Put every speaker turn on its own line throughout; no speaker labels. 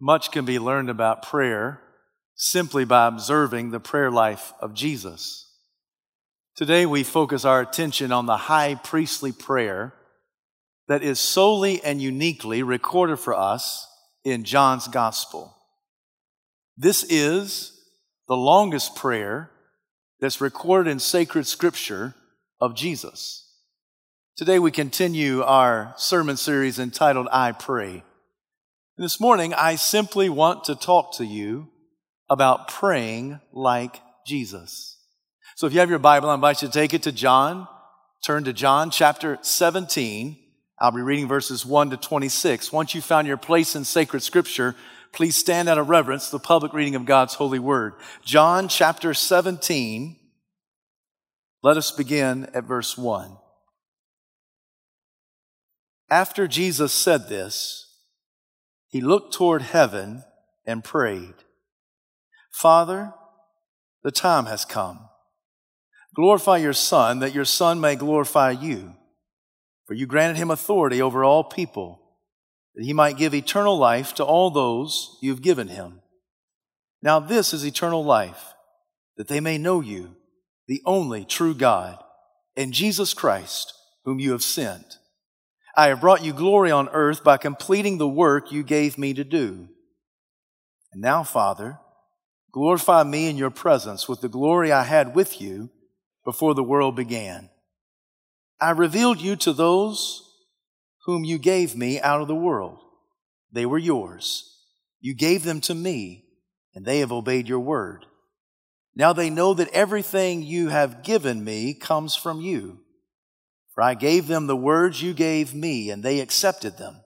Much can be learned about prayer simply by observing the prayer life of Jesus. Today, we focus our attention on the high priestly prayer that is solely and uniquely recorded for us in John's Gospel. This is the longest prayer that's recorded in sacred scripture of Jesus. Today, we continue our sermon series entitled I Pray. This morning, I simply want to talk to you about praying like Jesus. So if you have your Bible, I invite you to take it to John. Turn to John chapter 17. I'll be reading verses 1 to 26. Once you've found your place in sacred scripture, please stand out of reverence the public reading of God's holy word. John chapter 17. Let us begin at verse 1. After Jesus said this, he looked toward heaven and prayed, Father, the time has come. Glorify your Son, that your Son may glorify you. For you granted him authority over all people, that he might give eternal life to all those you have given him. Now, this is eternal life, that they may know you, the only true God, and Jesus Christ, whom you have sent. I have brought you glory on earth by completing the work you gave me to do. And now, Father, glorify me in your presence with the glory I had with you before the world began. I revealed you to those whom you gave me out of the world. They were yours. You gave them to me, and they have obeyed your word. Now they know that everything you have given me comes from you. For I gave them the words you gave me, and they accepted them.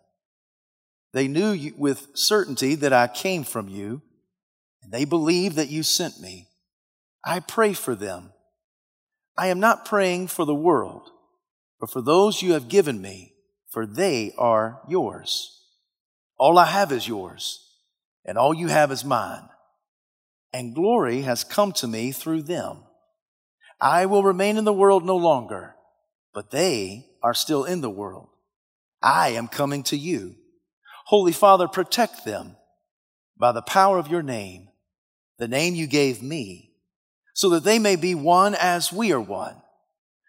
They knew with certainty that I came from you, and they believed that you sent me. I pray for them. I am not praying for the world, but for those you have given me, for they are yours. All I have is yours, and all you have is mine. And glory has come to me through them. I will remain in the world no longer but they are still in the world. I am coming to you. Holy Father, protect them by the power of your name, the name you gave me, so that they may be one as we are one.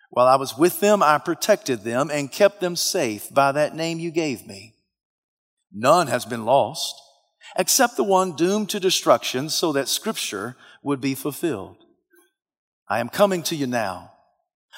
While I was with them, I protected them and kept them safe by that name you gave me. None has been lost except the one doomed to destruction so that scripture would be fulfilled. I am coming to you now.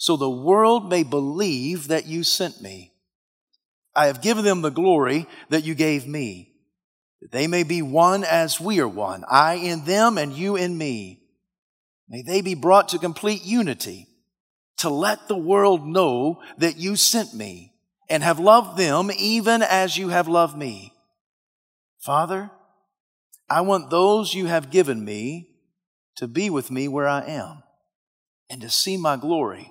so the world may believe that you sent me. I have given them the glory that you gave me, that they may be one as we are one, I in them and you in me. May they be brought to complete unity to let the world know that you sent me and have loved them even as you have loved me. Father, I want those you have given me to be with me where I am and to see my glory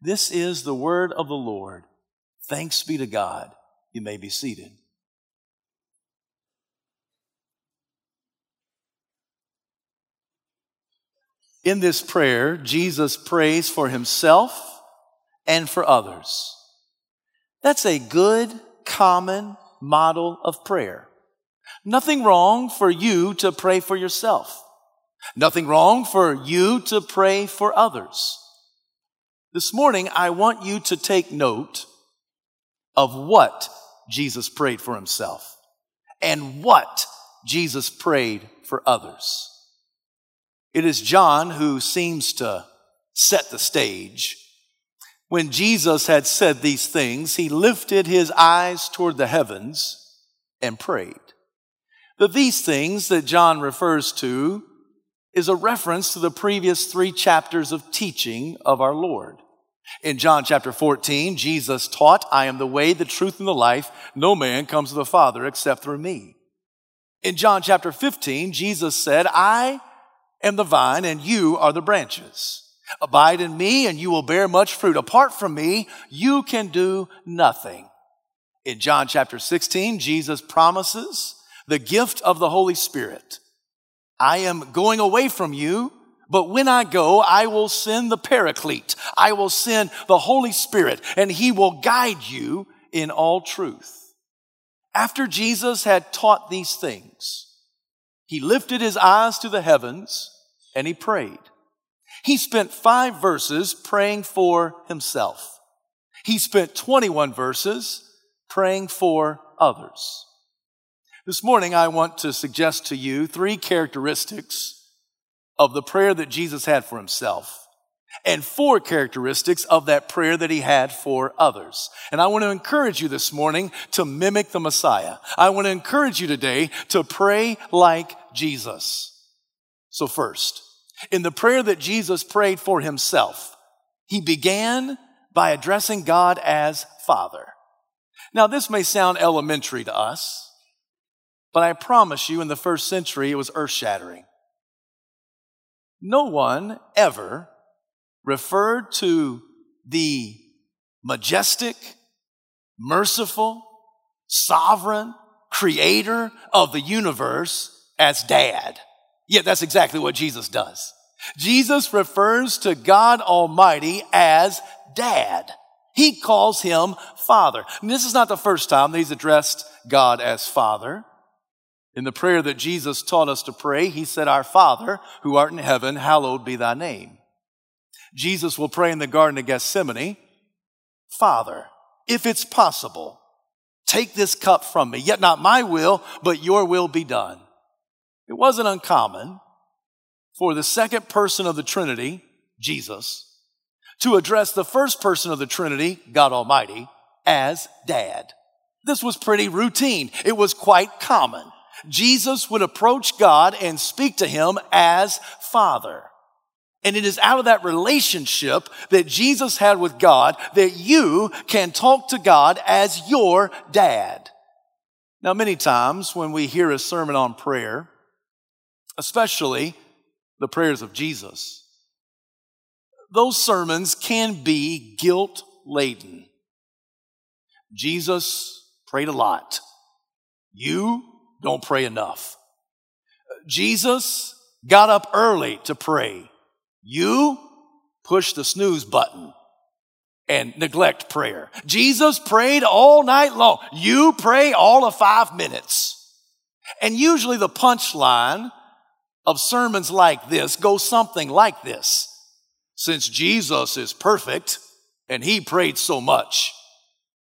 This is the word of the Lord. Thanks be to God. You may be seated. In this prayer, Jesus prays for himself and for others. That's a good, common model of prayer. Nothing wrong for you to pray for yourself. Nothing wrong for you to pray for others. This morning, I want you to take note of what Jesus prayed for himself and what Jesus prayed for others. It is John who seems to set the stage. When Jesus had said these things, he lifted his eyes toward the heavens and prayed. But these things that John refers to is a reference to the previous three chapters of teaching of our Lord. In John chapter 14, Jesus taught, I am the way, the truth, and the life. No man comes to the Father except through me. In John chapter 15, Jesus said, I am the vine and you are the branches. Abide in me and you will bear much fruit. Apart from me, you can do nothing. In John chapter 16, Jesus promises the gift of the Holy Spirit. I am going away from you, but when I go, I will send the paraclete. I will send the Holy Spirit and he will guide you in all truth. After Jesus had taught these things, he lifted his eyes to the heavens and he prayed. He spent five verses praying for himself. He spent 21 verses praying for others. This morning, I want to suggest to you three characteristics of the prayer that Jesus had for himself and four characteristics of that prayer that he had for others. And I want to encourage you this morning to mimic the Messiah. I want to encourage you today to pray like Jesus. So first, in the prayer that Jesus prayed for himself, he began by addressing God as Father. Now, this may sound elementary to us, but I promise you in the first century it was earth shattering. No one ever referred to the majestic, merciful, sovereign creator of the universe as dad. Yet that's exactly what Jesus does. Jesus refers to God Almighty as dad. He calls him father. And this is not the first time that he's addressed God as father. In the prayer that Jesus taught us to pray, he said, Our Father, who art in heaven, hallowed be thy name. Jesus will pray in the Garden of Gethsemane, Father, if it's possible, take this cup from me, yet not my will, but your will be done. It wasn't uncommon for the second person of the Trinity, Jesus, to address the first person of the Trinity, God Almighty, as dad. This was pretty routine. It was quite common. Jesus would approach God and speak to him as Father. And it is out of that relationship that Jesus had with God that you can talk to God as your dad. Now, many times when we hear a sermon on prayer, especially the prayers of Jesus, those sermons can be guilt laden. Jesus prayed a lot. You don't pray enough. Jesus got up early to pray. You push the snooze button and neglect prayer. Jesus prayed all night long. You pray all of five minutes. And usually the punchline of sermons like this goes something like this. Since Jesus is perfect and he prayed so much,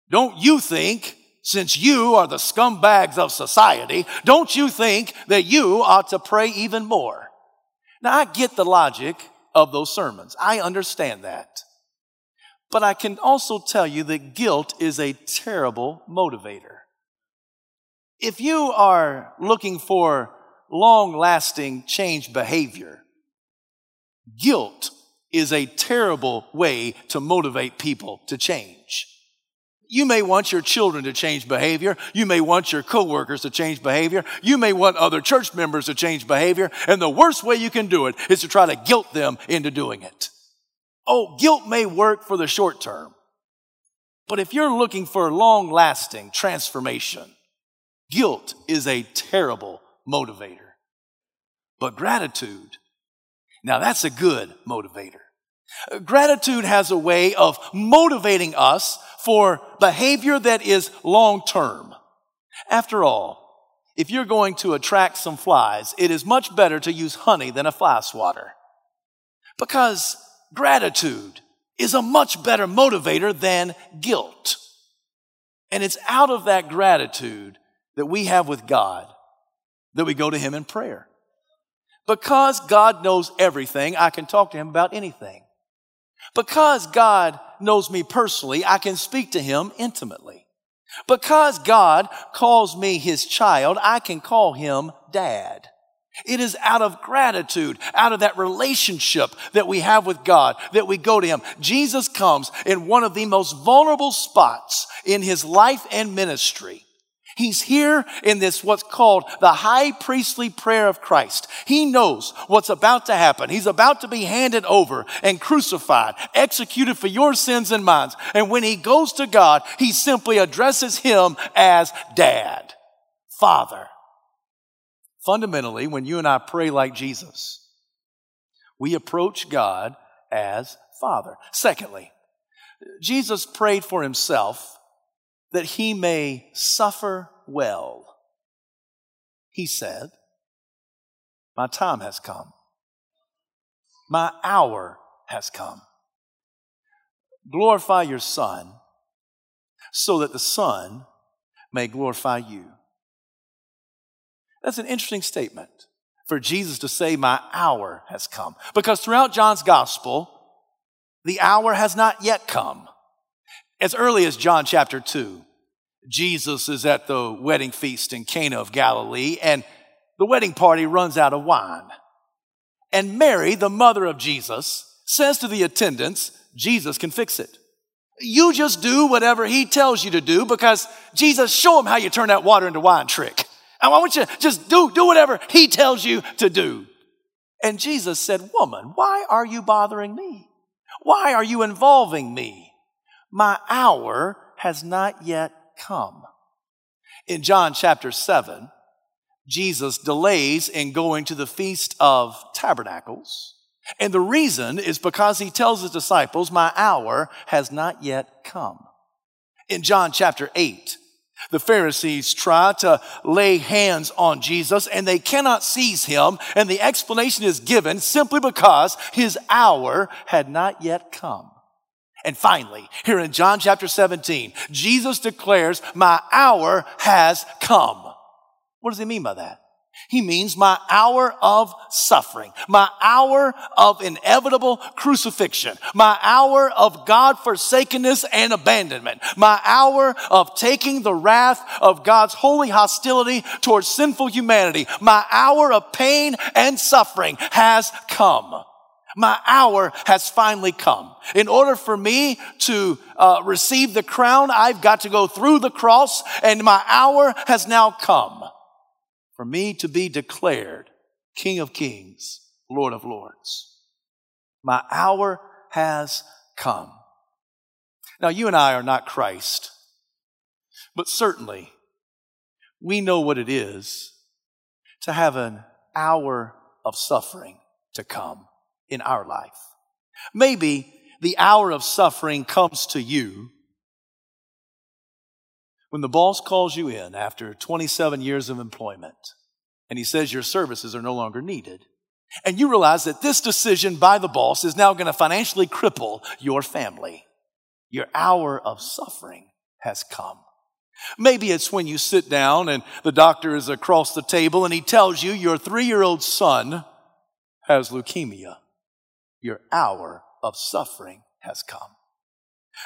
don't you think since you are the scumbags of society, don't you think that you ought to pray even more? Now, I get the logic of those sermons. I understand that. But I can also tell you that guilt is a terrible motivator. If you are looking for long lasting change behavior, guilt is a terrible way to motivate people to change. You may want your children to change behavior. You may want your coworkers to change behavior. You may want other church members to change behavior. And the worst way you can do it is to try to guilt them into doing it. Oh, guilt may work for the short term. But if you're looking for long lasting transformation, guilt is a terrible motivator. But gratitude Now that's a good motivator. Gratitude has a way of motivating us for behavior that is long term. After all, if you're going to attract some flies, it is much better to use honey than a fly swatter. Because gratitude is a much better motivator than guilt. And it's out of that gratitude that we have with God that we go to Him in prayer. Because God knows everything, I can talk to Him about anything. Because God knows me personally, I can speak to Him intimately. Because God calls me His child, I can call Him Dad. It is out of gratitude, out of that relationship that we have with God, that we go to Him. Jesus comes in one of the most vulnerable spots in His life and ministry. He's here in this what's called the high priestly prayer of Christ. He knows what's about to happen. He's about to be handed over and crucified, executed for your sins and mine. And when he goes to God, he simply addresses him as dad, father. Fundamentally, when you and I pray like Jesus, we approach God as father. Secondly, Jesus prayed for himself that he may suffer well. He said, My time has come. My hour has come. Glorify your Son so that the Son may glorify you. That's an interesting statement for Jesus to say, My hour has come. Because throughout John's gospel, the hour has not yet come. As early as John chapter 2, Jesus is at the wedding feast in Cana of Galilee, and the wedding party runs out of wine. And Mary, the mother of Jesus, says to the attendants, Jesus can fix it. You just do whatever he tells you to do because Jesus, show him how you turn that water into wine trick. I want you to just do, do whatever he tells you to do. And Jesus said, Woman, why are you bothering me? Why are you involving me? My hour has not yet come. In John chapter 7, Jesus delays in going to the Feast of Tabernacles. And the reason is because he tells his disciples, My hour has not yet come. In John chapter 8, the Pharisees try to lay hands on Jesus and they cannot seize him. And the explanation is given simply because his hour had not yet come. And finally, here in John chapter 17, Jesus declares, my hour has come. What does he mean by that? He means my hour of suffering, my hour of inevitable crucifixion, my hour of God forsakenness and abandonment, my hour of taking the wrath of God's holy hostility towards sinful humanity, my hour of pain and suffering has come. My hour has finally come. In order for me to uh, receive the crown, I've got to go through the cross, and my hour has now come for me to be declared King of Kings, Lord of Lords. My hour has come. Now, you and I are not Christ, but certainly we know what it is to have an hour of suffering to come in our life. Maybe the hour of suffering comes to you when the boss calls you in after 27 years of employment and he says your services are no longer needed. And you realize that this decision by the boss is now going to financially cripple your family. Your hour of suffering has come. Maybe it's when you sit down and the doctor is across the table and he tells you your three year old son has leukemia your hour of suffering has come.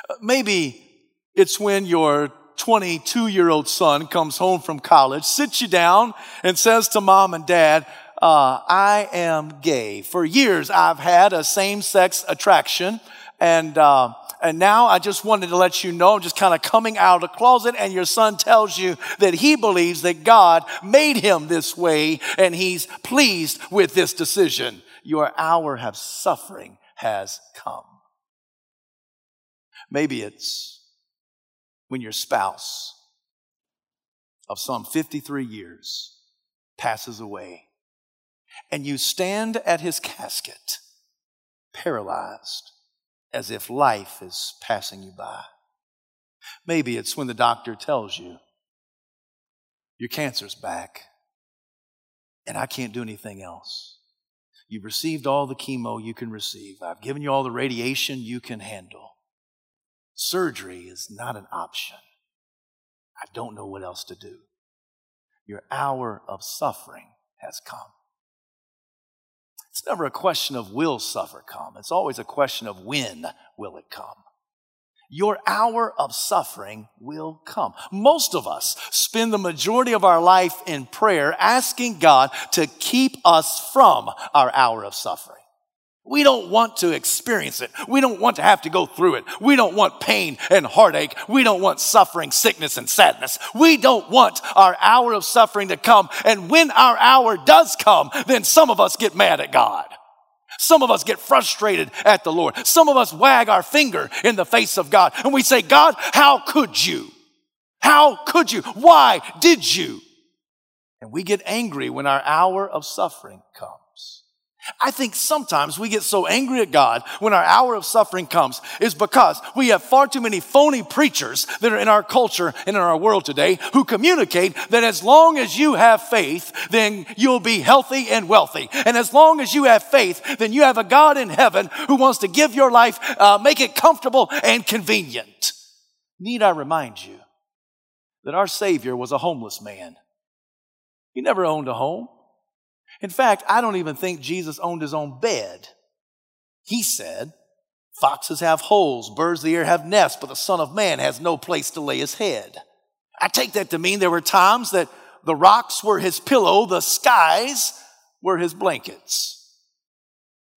Uh, maybe it's when your 22 year old son comes home from college, sits you down, and says to mom and dad, uh, I am gay. For years, I've had a same sex attraction, and uh, and now I just wanted to let you know, I'm just kind of coming out of the closet, and your son tells you that he believes that God made him this way, and he's pleased with this decision your hour of suffering has come. Maybe it's when your spouse of some 53 years passes away and you stand at his casket, paralyzed, as if life is passing you by. Maybe it's when the doctor tells you, your cancer's back, and I can't do anything else. You've received all the chemo you can receive. I've given you all the radiation you can handle. Surgery is not an option. I don't know what else to do. Your hour of suffering has come. It's never a question of will suffer come. It's always a question of when will it come. Your hour of suffering will come. Most of us spend the majority of our life in prayer asking God to keep us from our hour of suffering. We don't want to experience it. We don't want to have to go through it. We don't want pain and heartache. We don't want suffering, sickness, and sadness. We don't want our hour of suffering to come. And when our hour does come, then some of us get mad at God. Some of us get frustrated at the Lord. Some of us wag our finger in the face of God and we say, God, how could you? How could you? Why did you? And we get angry when our hour of suffering comes. I think sometimes we get so angry at God when our hour of suffering comes is because we have far too many phony preachers that are in our culture and in our world today who communicate that as long as you have faith, then you'll be healthy and wealthy. And as long as you have faith, then you have a God in heaven who wants to give your life, uh, make it comfortable and convenient. Need I remind you that our Savior was a homeless man? He never owned a home. In fact, I don't even think Jesus owned his own bed. He said, Foxes have holes, birds of the air have nests, but the Son of Man has no place to lay his head. I take that to mean there were times that the rocks were his pillow, the skies were his blankets.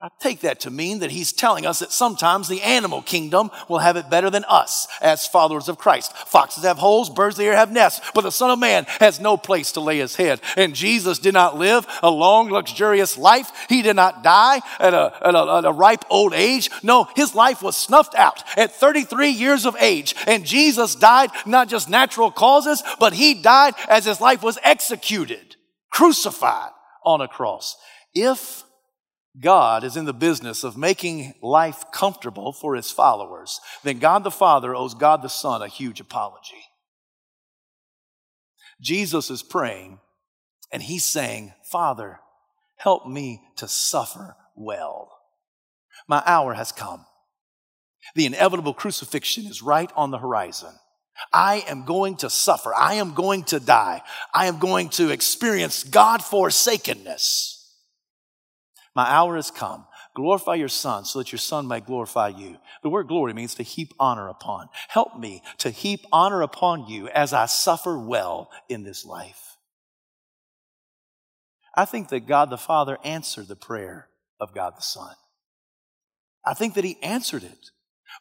I take that to mean that he's telling us that sometimes the animal kingdom will have it better than us as followers of Christ. Foxes have holes, birds of the air have nests, but the Son of Man has no place to lay his head. And Jesus did not live a long, luxurious life. He did not die at a, at a, at a ripe old age. No, his life was snuffed out at 33 years of age. And Jesus died not just natural causes, but he died as his life was executed, crucified on a cross. If God is in the business of making life comfortable for his followers, then God the Father owes God the Son a huge apology. Jesus is praying and he's saying, Father, help me to suffer well. My hour has come. The inevitable crucifixion is right on the horizon. I am going to suffer. I am going to die. I am going to experience God forsakenness. My hour has come. Glorify your Son so that your Son may glorify you. The word glory means to heap honor upon. Help me to heap honor upon you as I suffer well in this life. I think that God the Father answered the prayer of God the Son. I think that He answered it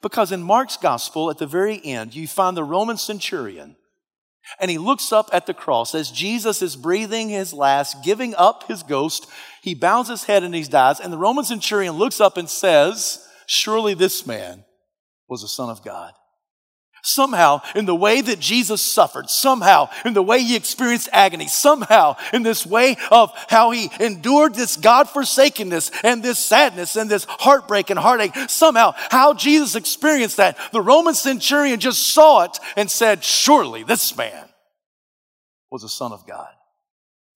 because in Mark's gospel, at the very end, you find the Roman centurion and he looks up at the cross as Jesus is breathing his last, giving up his ghost. He bows his head and he dies. And the Roman centurion looks up and says, Surely this man was a son of God. Somehow, in the way that Jesus suffered, somehow, in the way he experienced agony, somehow, in this way of how he endured this God forsakenness and this sadness and this heartbreak and heartache, somehow, how Jesus experienced that, the Roman centurion just saw it and said, Surely this man was a son of God.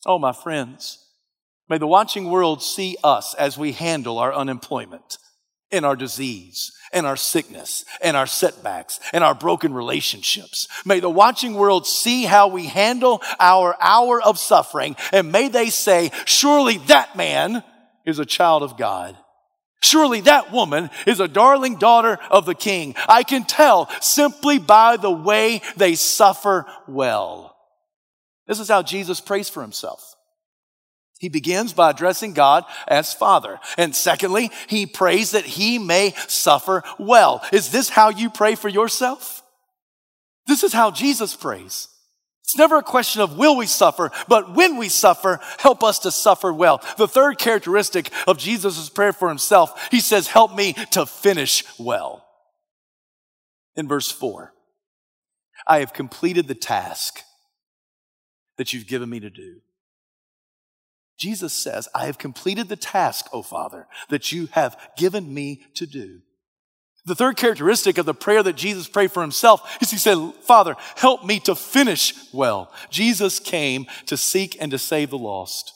Oh, my friends, may the watching world see us as we handle our unemployment in our disease and our sickness and our setbacks and our broken relationships. May the watching world see how we handle our hour of suffering and may they say, surely that man is a child of God. Surely that woman is a darling daughter of the king. I can tell simply by the way they suffer well. This is how Jesus prays for himself. He begins by addressing God as Father. And secondly, he prays that he may suffer well. Is this how you pray for yourself? This is how Jesus prays. It's never a question of will we suffer, but when we suffer, help us to suffer well. The third characteristic of Jesus' prayer for himself, he says, help me to finish well. In verse four, I have completed the task that you've given me to do. Jesus says, I have completed the task, O Father, that you have given me to do. The third characteristic of the prayer that Jesus prayed for himself is he said, Father, help me to finish well. Jesus came to seek and to save the lost.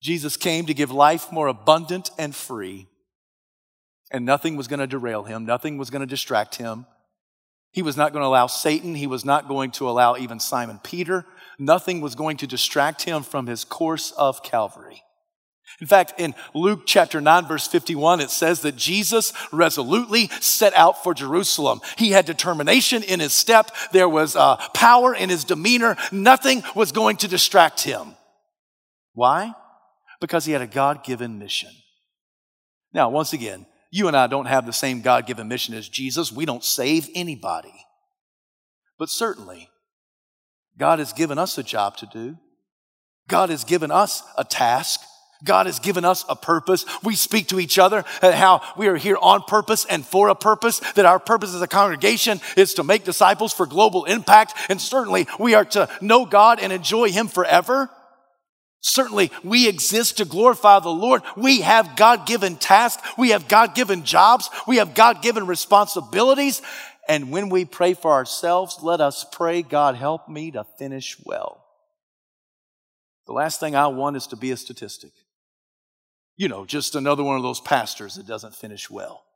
Jesus came to give life more abundant and free. And nothing was going to derail him, nothing was going to distract him. He was not going to allow Satan, he was not going to allow even Simon Peter, nothing was going to distract him from his course of Calvary. In fact, in Luke chapter 9, verse 51, it says that Jesus resolutely set out for Jerusalem. He had determination in his step, there was uh, power in his demeanor. Nothing was going to distract him. Why? Because he had a God given mission. Now, once again, you and I don't have the same God given mission as Jesus. We don't save anybody. But certainly, God has given us a job to do. God has given us a task. God has given us a purpose. We speak to each other how we are here on purpose and for a purpose, that our purpose as a congregation is to make disciples for global impact. And certainly we are to know God and enjoy Him forever. Certainly we exist to glorify the Lord. We have God given tasks. We have God given jobs. We have God given responsibilities. And when we pray for ourselves, let us pray, God, help me to finish well. The last thing I want is to be a statistic you know, just another one of those pastors that doesn't finish well.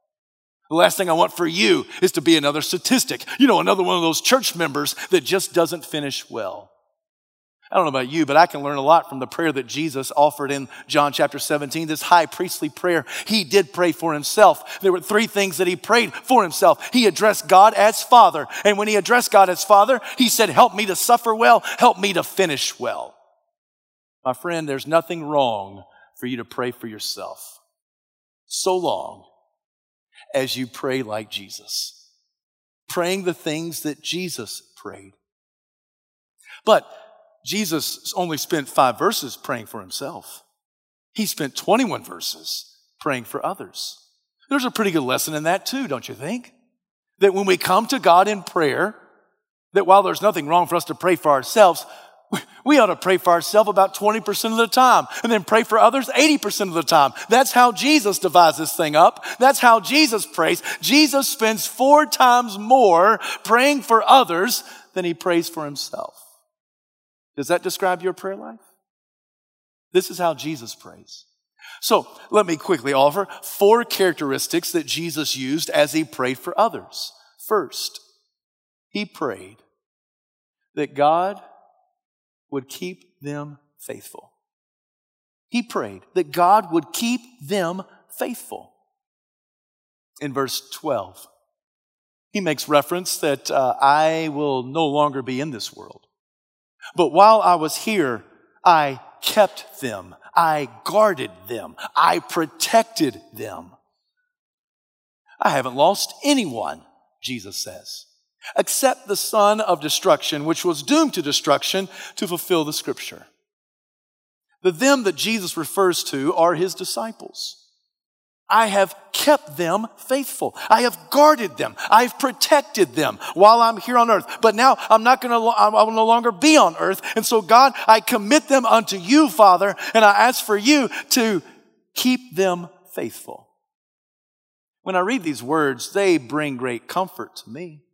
The last thing I want for you is to be another statistic, you know, another one of those church members that just doesn't finish well. I don't know about you, but I can learn a lot from the prayer that Jesus offered in John chapter 17, this high priestly prayer. He did pray for himself. There were three things that he prayed for himself. He addressed God as Father. And when he addressed God as Father, he said, Help me to suffer well, help me to finish well. My friend, there's nothing wrong for you to pray for yourself. So long as you pray like Jesus, praying the things that Jesus prayed. But Jesus only spent five verses praying for himself. He spent 21 verses praying for others. There's a pretty good lesson in that too, don't you think? That when we come to God in prayer, that while there's nothing wrong for us to pray for ourselves, we ought to pray for ourselves about 20% of the time and then pray for others 80% of the time. That's how Jesus divides this thing up. That's how Jesus prays. Jesus spends four times more praying for others than he prays for himself. Does that describe your prayer life? This is how Jesus prays. So let me quickly offer four characteristics that Jesus used as he prayed for others. First, he prayed that God would keep them faithful. He prayed that God would keep them faithful. In verse 12, he makes reference that uh, I will no longer be in this world. But while I was here, I kept them. I guarded them. I protected them. I haven't lost anyone, Jesus says except the son of destruction, which was doomed to destruction to fulfill the scripture. The them that Jesus refers to are his disciples. I have kept them faithful. I have guarded them. I've protected them while I'm here on earth. But now I'm not going to, I will no longer be on earth. And so God, I commit them unto you, Father, and I ask for you to keep them faithful. When I read these words, they bring great comfort to me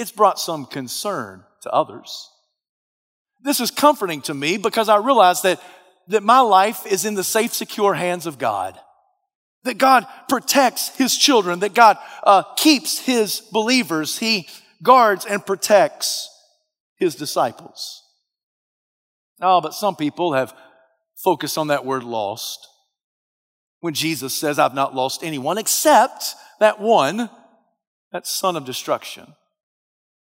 it's brought some concern to others. This is comforting to me because I realize that, that my life is in the safe, secure hands of God. That God protects His children, that God uh, keeps His believers, He guards and protects His disciples. Oh, but some people have focused on that word lost. When Jesus says, I've not lost anyone except that one, that son of destruction.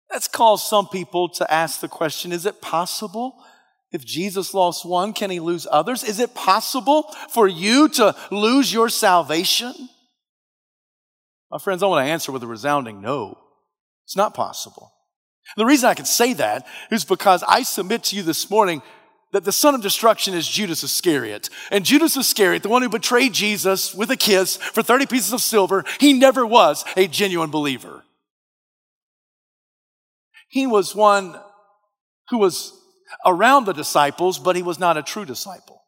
That's caused some people to ask the question is it possible? If Jesus lost one, can he lose others? Is it possible for you to lose your salvation? My friends, I want to answer with a resounding no. It's not possible. The reason I can say that is because I submit to you this morning that the son of destruction is Judas Iscariot. And Judas Iscariot, the one who betrayed Jesus with a kiss for 30 pieces of silver, he never was a genuine believer. He was one who was around the disciples, but he was not a true disciple.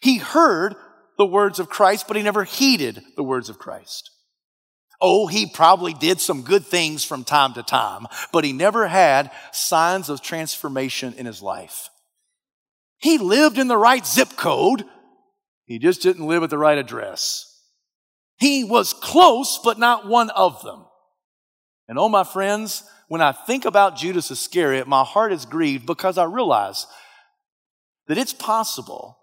He heard the words of Christ, but he never heeded the words of Christ. Oh, he probably did some good things from time to time, but he never had signs of transformation in his life. He lived in the right zip code, he just didn't live at the right address. He was close, but not one of them. And oh, my friends, when I think about Judas Iscariot, my heart is grieved because I realize that it's possible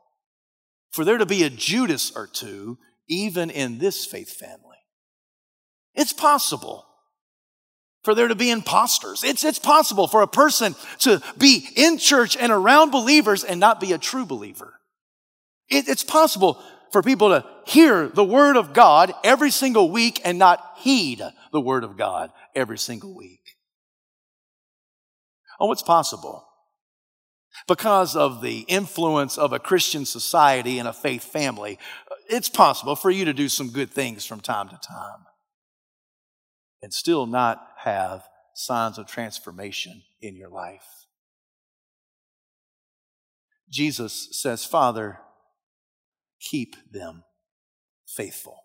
for there to be a Judas or two even in this faith family. It's possible for there to be imposters. It's, it's possible for a person to be in church and around believers and not be a true believer. It, it's possible for people to hear the word of God every single week and not heed the word of God every single week. Oh, it's possible. Because of the influence of a Christian society and a faith family, uh, it's possible for you to do some good things from time to time and still not have signs of transformation in your life. Jesus says, Father, keep them faithful.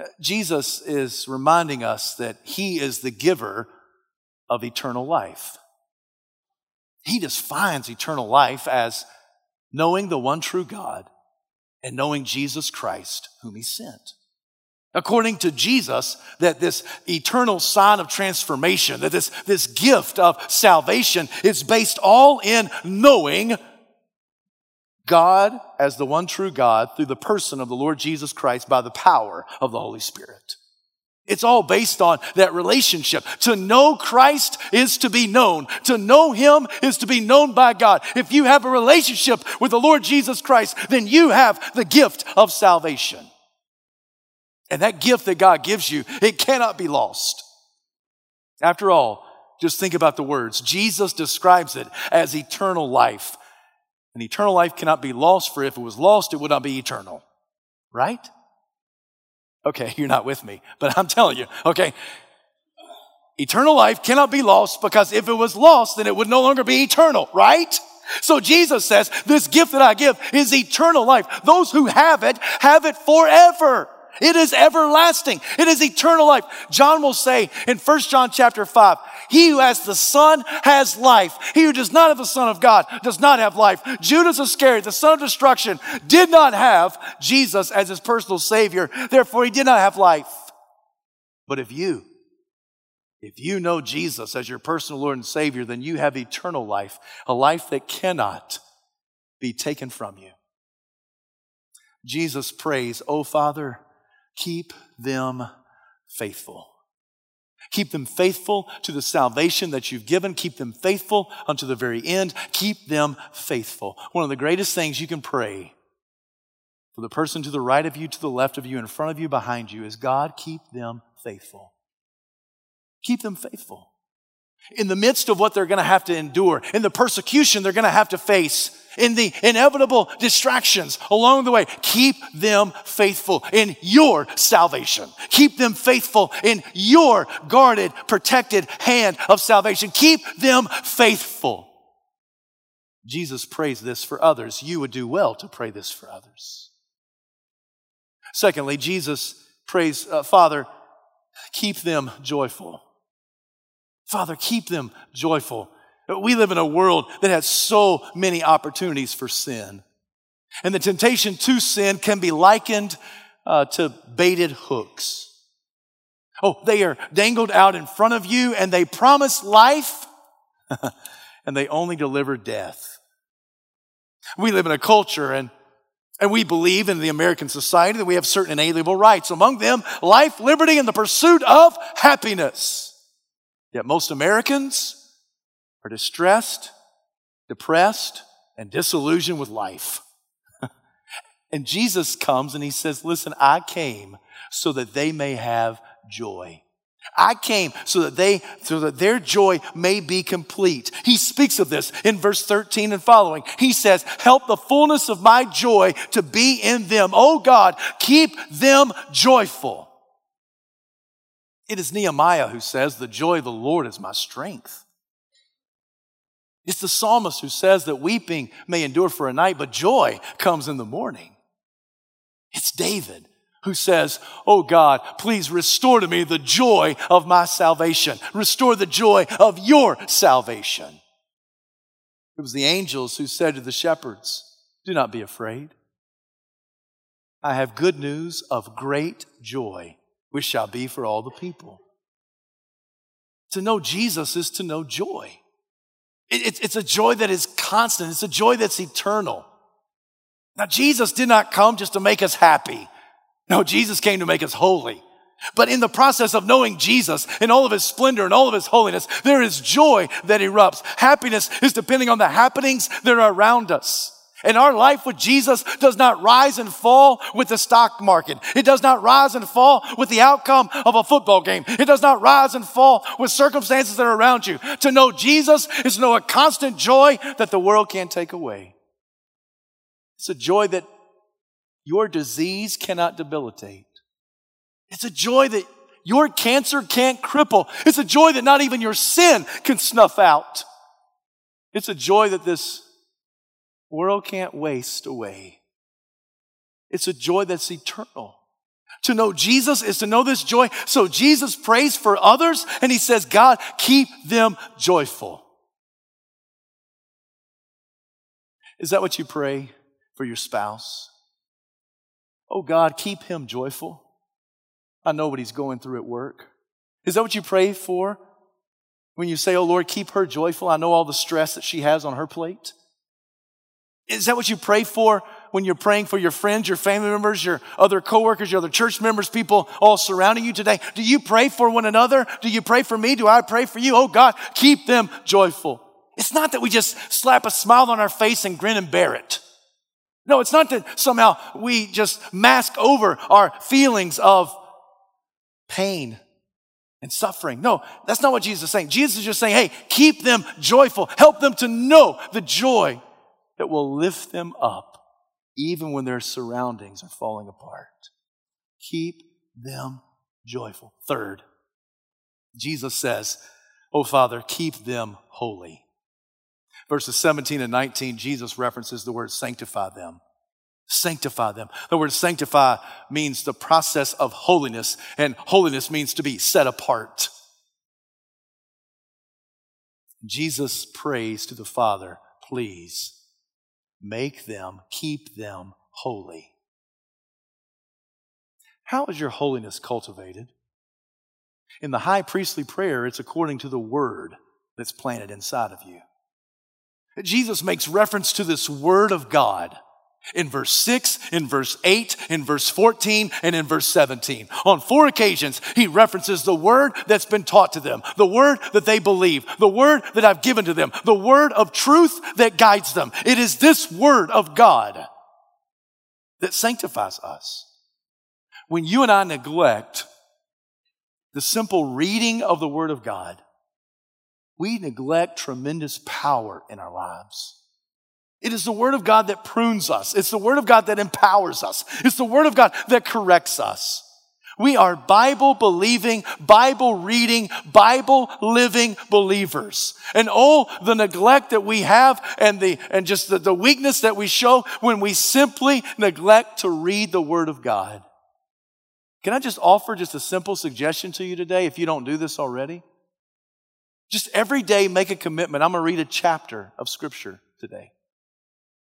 Uh, Jesus is reminding us that He is the giver of eternal life. He defines eternal life as knowing the one true God and knowing Jesus Christ, whom He sent according to Jesus, that this eternal sign of transformation, that this, this gift of salvation is based all in knowing God as the one true God through the person of the Lord Jesus Christ by the power of the Holy Spirit. It's all based on that relationship. To know Christ is to be known. To know Him is to be known by God. If you have a relationship with the Lord Jesus Christ, then you have the gift of salvation. And that gift that God gives you, it cannot be lost. After all, just think about the words. Jesus describes it as eternal life. And eternal life cannot be lost, for if it was lost, it would not be eternal. Right? Okay, you're not with me, but I'm telling you, okay. Eternal life cannot be lost because if it was lost, then it would no longer be eternal, right? So Jesus says, this gift that I give is eternal life. Those who have it, have it forever. It is everlasting. It is eternal life. John will say in 1 John chapter 5, he who has the Son has life. He who does not have the Son of God does not have life. Judas Iscariot, the son of destruction, did not have Jesus as his personal Savior. Therefore, he did not have life. But if you, if you know Jesus as your personal Lord and Savior, then you have eternal life, a life that cannot be taken from you. Jesus prays, Oh Father, Keep them faithful. Keep them faithful to the salvation that you've given. Keep them faithful unto the very end. Keep them faithful. One of the greatest things you can pray for the person to the right of you, to the left of you, in front of you, behind you is God, keep them faithful. Keep them faithful. In the midst of what they're going to have to endure, in the persecution they're going to have to face, in the inevitable distractions along the way. Keep them faithful in your salvation. Keep them faithful in your guarded, protected hand of salvation. Keep them faithful. Jesus prays this for others. You would do well to pray this for others. Secondly, Jesus prays, uh, Father, keep them joyful. Father, keep them joyful. We live in a world that has so many opportunities for sin. And the temptation to sin can be likened uh, to baited hooks. Oh, they are dangled out in front of you and they promise life and they only deliver death. We live in a culture and and we believe in the American society that we have certain inalienable rights, among them life, liberty, and the pursuit of happiness. Yet most Americans are distressed, depressed, and disillusioned with life. and Jesus comes and he says, Listen, I came so that they may have joy. I came so that they, so that their joy may be complete. He speaks of this in verse 13 and following. He says, help the fullness of my joy to be in them. Oh God, keep them joyful. It is Nehemiah who says, the joy of the Lord is my strength. It's the psalmist who says that weeping may endure for a night, but joy comes in the morning. It's David who says, Oh God, please restore to me the joy of my salvation. Restore the joy of your salvation. It was the angels who said to the shepherds, Do not be afraid. I have good news of great joy, which shall be for all the people. To know Jesus is to know joy. It's a joy that is constant, it's a joy that's eternal. Now, Jesus did not come just to make us happy. No, Jesus came to make us holy. But in the process of knowing Jesus in all of his splendor and all of his holiness, there is joy that erupts. Happiness is depending on the happenings that are around us. And our life with Jesus does not rise and fall with the stock market. It does not rise and fall with the outcome of a football game. It does not rise and fall with circumstances that are around you. To know Jesus is to know a constant joy that the world can't take away. It's a joy that your disease cannot debilitate. It's a joy that your cancer can't cripple. It's a joy that not even your sin can snuff out. It's a joy that this world can't waste away. It's a joy that's eternal. To know Jesus is to know this joy. So Jesus prays for others and he says, God, keep them joyful. Is that what you pray for your spouse? Oh God, keep him joyful. I know what he's going through at work. Is that what you pray for when you say, Oh Lord, keep her joyful? I know all the stress that she has on her plate. Is that what you pray for when you're praying for your friends, your family members, your other coworkers, your other church members, people all surrounding you today? Do you pray for one another? Do you pray for me? Do I pray for you? Oh God, keep them joyful. It's not that we just slap a smile on our face and grin and bear it. No, it's not that somehow we just mask over our feelings of pain and suffering. No, that's not what Jesus is saying. Jesus is just saying, hey, keep them joyful. Help them to know the joy that will lift them up even when their surroundings are falling apart. Keep them joyful. Third, Jesus says, Oh Father, keep them holy. Verses 17 and 19, Jesus references the word sanctify them. Sanctify them. The word sanctify means the process of holiness, and holiness means to be set apart. Jesus prays to the Father, please make them, keep them holy. How is your holiness cultivated? In the high priestly prayer, it's according to the word that's planted inside of you. Jesus makes reference to this word of God in verse 6, in verse 8, in verse 14, and in verse 17. On four occasions, he references the word that's been taught to them, the word that they believe, the word that I've given to them, the word of truth that guides them. It is this word of God that sanctifies us. When you and I neglect the simple reading of the word of God, we neglect tremendous power in our lives. It is the Word of God that prunes us. It's the Word of God that empowers us. It's the Word of God that corrects us. We are Bible believing, Bible reading, Bible living believers. And oh, the neglect that we have and the, and just the, the weakness that we show when we simply neglect to read the Word of God. Can I just offer just a simple suggestion to you today if you don't do this already? Just every day make a commitment. I'm going to read a chapter of Scripture today.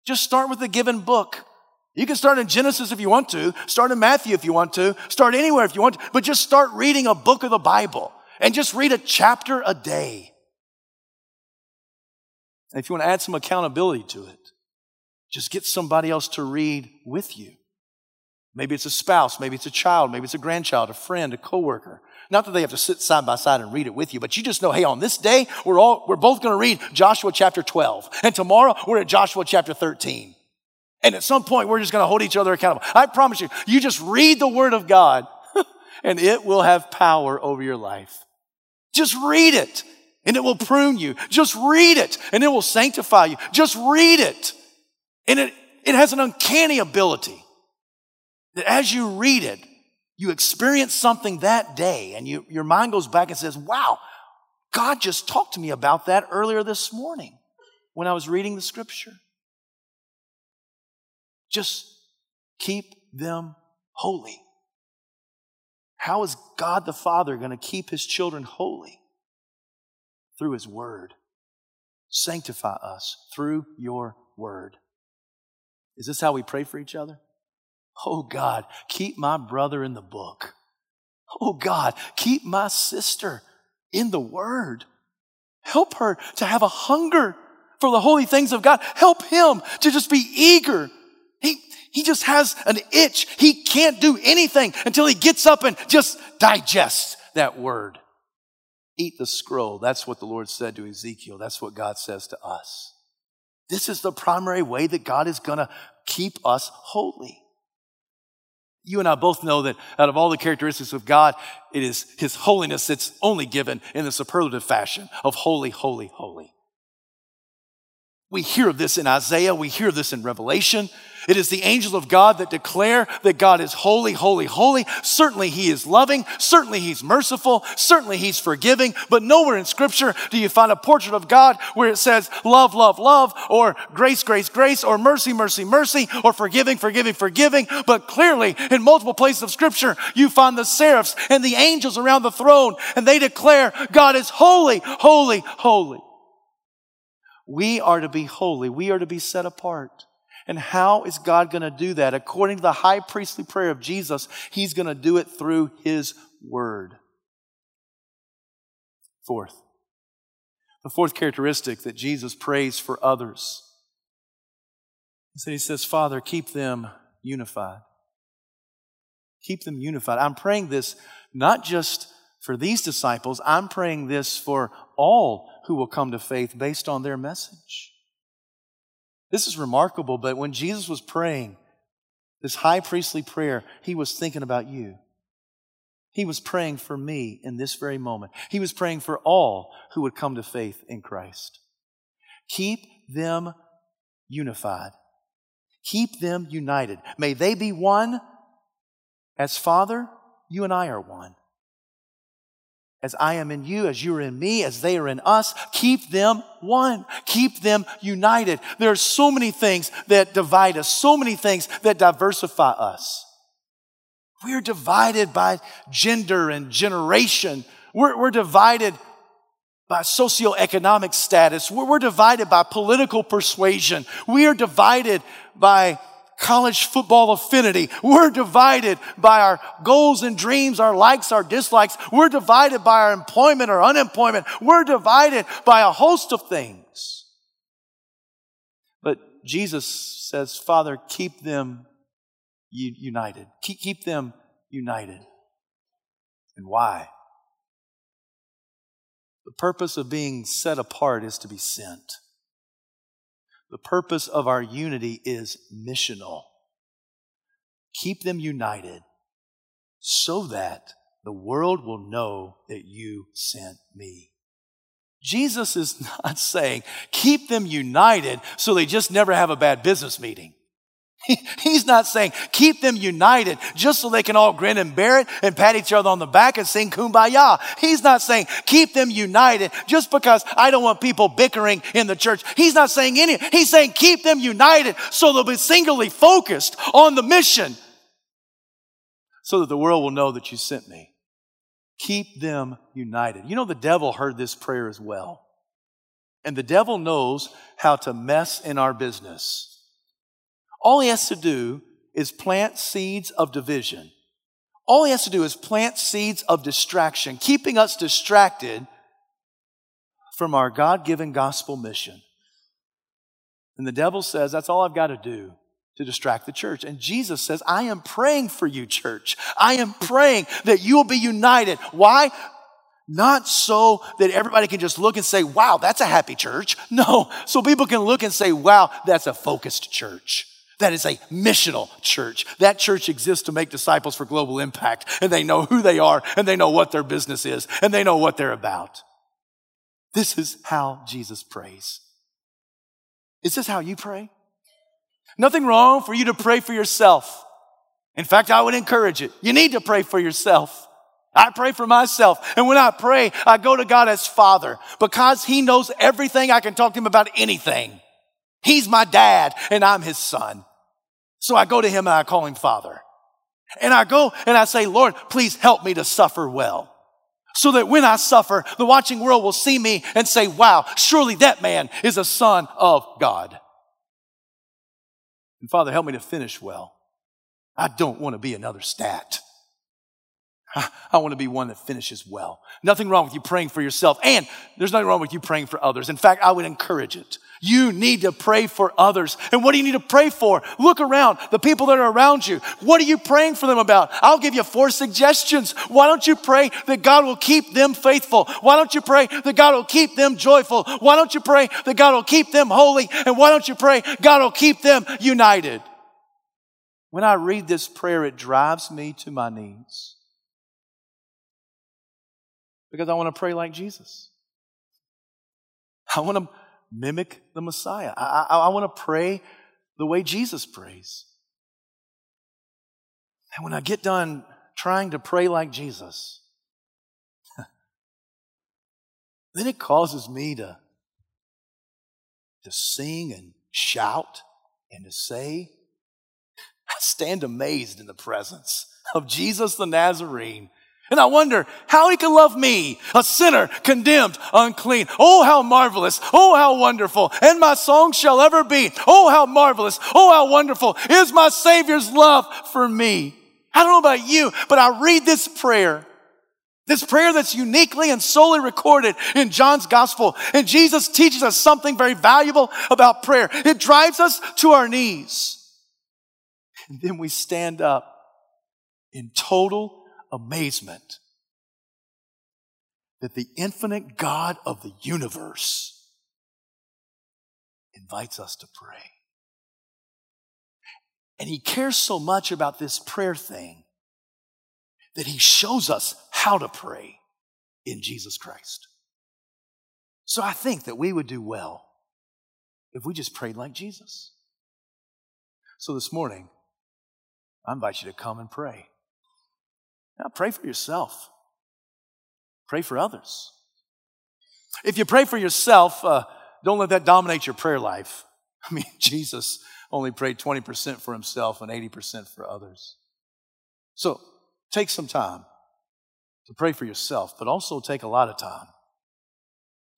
Just start with a given book. You can start in Genesis if you want to, start in Matthew if you want to, start anywhere if you want to, but just start reading a book of the Bible and just read a chapter a day. And if you want to add some accountability to it, just get somebody else to read with you. Maybe it's a spouse, maybe it's a child, maybe it's a grandchild, a friend, a coworker. Not that they have to sit side by side and read it with you, but you just know, hey, on this day, we're all, we're both going to read Joshua chapter 12. And tomorrow, we're at Joshua chapter 13. And at some point, we're just going to hold each other accountable. I promise you, you just read the word of God and it will have power over your life. Just read it and it will prune you. Just read it and it will sanctify you. Just read it. And it, it has an uncanny ability that as you read it, you experience something that day and you, your mind goes back and says, wow, God just talked to me about that earlier this morning. when I was reading the scripture. Just keep them holy. How is God the Father going to keep his children holy? Through his word. Sanctify us through your word. Is this how we pray for each other? Oh God, keep my brother in the book. Oh God, keep my sister in the word. Help her to have a hunger for the holy things of God. Help him to just be eager. He, he just has an itch. He can't do anything until he gets up and just digests that word. Eat the scroll. That's what the Lord said to Ezekiel. That's what God says to us. This is the primary way that God is going to keep us holy. You and I both know that out of all the characteristics of God, it is His holiness that's only given in the superlative fashion of holy, holy, holy. We hear this in Isaiah. We hear this in Revelation. It is the angels of God that declare that God is holy, holy, holy. Certainly he is loving. Certainly he's merciful. Certainly he's forgiving. But nowhere in scripture do you find a portrait of God where it says love, love, love, or grace, grace, grace, or mercy, mercy, mercy, or forgiving, forgiving, forgiving. But clearly in multiple places of scripture, you find the seraphs and the angels around the throne and they declare God is holy, holy, holy. We are to be holy. We are to be set apart. And how is God going to do that? According to the high priestly prayer of Jesus, He's going to do it through His Word. Fourth, the fourth characteristic that Jesus prays for others He says, Father, keep them unified. Keep them unified. I'm praying this not just for these disciples, I'm praying this for all who will come to faith based on their message. This is remarkable, but when Jesus was praying this high priestly prayer, he was thinking about you. He was praying for me in this very moment. He was praying for all who would come to faith in Christ. Keep them unified. Keep them united. May they be one as Father, you and I are one as I am in you, as you are in me, as they are in us. Keep them one. Keep them united. There are so many things that divide us, so many things that diversify us. We're divided by gender and generation. We're, we're divided by socioeconomic status. We're, we're divided by political persuasion. We are divided by college football affinity. We're divided by our goals and dreams, our likes, our dislikes. We're divided by our employment or unemployment. We're divided by a host of things. But Jesus says, Father, keep them united. Keep, keep them united. And why? The purpose of being set apart is to be sent. The purpose of our unity is missional. Keep them united so that the world will know that you sent me. Jesus is not saying keep them united so they just never have a bad business meeting. He's not saying keep them united just so they can all grin and bear it and pat each other on the back and sing kumbaya. He's not saying keep them united just because I don't want people bickering in the church. He's not saying any, he's saying keep them united so they'll be singularly focused on the mission so that the world will know that you sent me. Keep them united. You know, the devil heard this prayer as well. And the devil knows how to mess in our business. All he has to do is plant seeds of division. All he has to do is plant seeds of distraction, keeping us distracted from our God given gospel mission. And the devil says, That's all I've got to do to distract the church. And Jesus says, I am praying for you, church. I am praying that you will be united. Why? Not so that everybody can just look and say, wow, that's a happy church. No, so people can look and say, wow, that's a focused church. That is a missional church. That church exists to make disciples for global impact, and they know who they are, and they know what their business is, and they know what they're about. This is how Jesus prays. Is this how you pray? Nothing wrong for you to pray for yourself. In fact, I would encourage it. You need to pray for yourself. I pray for myself. And when I pray, I go to God as Father because He knows everything. I can talk to Him about anything. He's my dad and I'm His son. So I go to Him and I call Him Father. And I go and I say, Lord, please help me to suffer well. So that when I suffer, the watching world will see me and say, wow, surely that man is a son of God. And Father, help me to finish well. I don't want to be another stat. I want to be one that finishes well. Nothing wrong with you praying for yourself, and there's nothing wrong with you praying for others. In fact, I would encourage it. You need to pray for others. And what do you need to pray for? Look around, the people that are around you. What are you praying for them about? I'll give you four suggestions. Why don't you pray that God will keep them faithful? Why don't you pray that God will keep them joyful? Why don't you pray that God will keep them holy? And why don't you pray God will keep them united? When I read this prayer, it drives me to my knees because I want to pray like Jesus. I want to mimic the Messiah. I, I, I want to pray the way Jesus prays. And when I get done trying to pray like Jesus, then it causes me to, to sing and shout and to say, I stand amazed in the presence of Jesus the Nazarene and I wonder how he can love me, a sinner, condemned, unclean. Oh, how marvelous. Oh, how wonderful. And my song shall ever be. Oh, how marvelous. Oh, how wonderful is my Savior's love for me. I don't know about you, but I read this prayer. This prayer that's uniquely and solely recorded in John's gospel. And Jesus teaches us something very valuable about prayer. It drives us to our knees. And then we stand up in total amazement that the infinite God of the universe invites us to pray. And he cares so much about this prayer thing that he shows us how to pray in Jesus Christ. So I think that we would do well if we just prayed like Jesus. So this morning, I invite you to come and pray. Now, pray for yourself. Pray for others. If you pray for yourself, uh, don't let that dominate your prayer life. I mean, Jesus only prayed 20% for himself and 80% for others. So take some time to pray for yourself, but also take a lot of time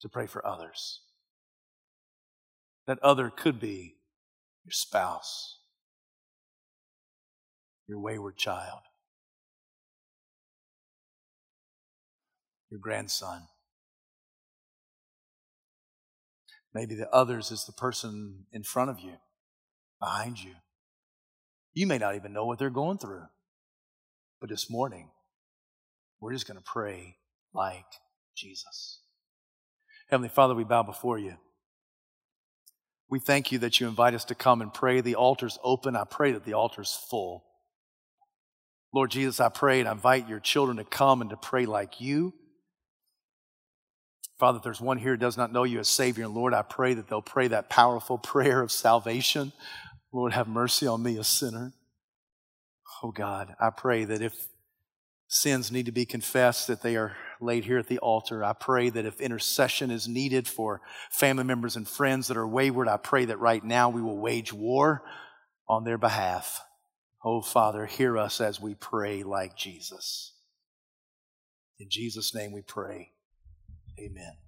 to pray for others. That other could be your spouse, your wayward child, your grandson. Maybe the others is the person in front of you, behind you. You may not even know what they're going through. But this morning, we're just going to pray like Jesus. Heavenly Father, we bow before you. We thank you that you invite us to come and pray. The altar's open. I pray that the altar's full. Lord Jesus, I pray and I invite your children to come and to pray like you. Father, if there's one here who does not know you as Savior and Lord, I pray that they'll pray that powerful prayer of salvation. Lord, have mercy on me, a sinner. Oh God, I pray that if sins need to be confessed, that they are laid here at the altar. I pray that if intercession is needed for family members and friends that are wayward, I pray that right now we will wage war on their behalf. Oh Father, hear us as we pray like Jesus. In Jesus' name we pray. Amen.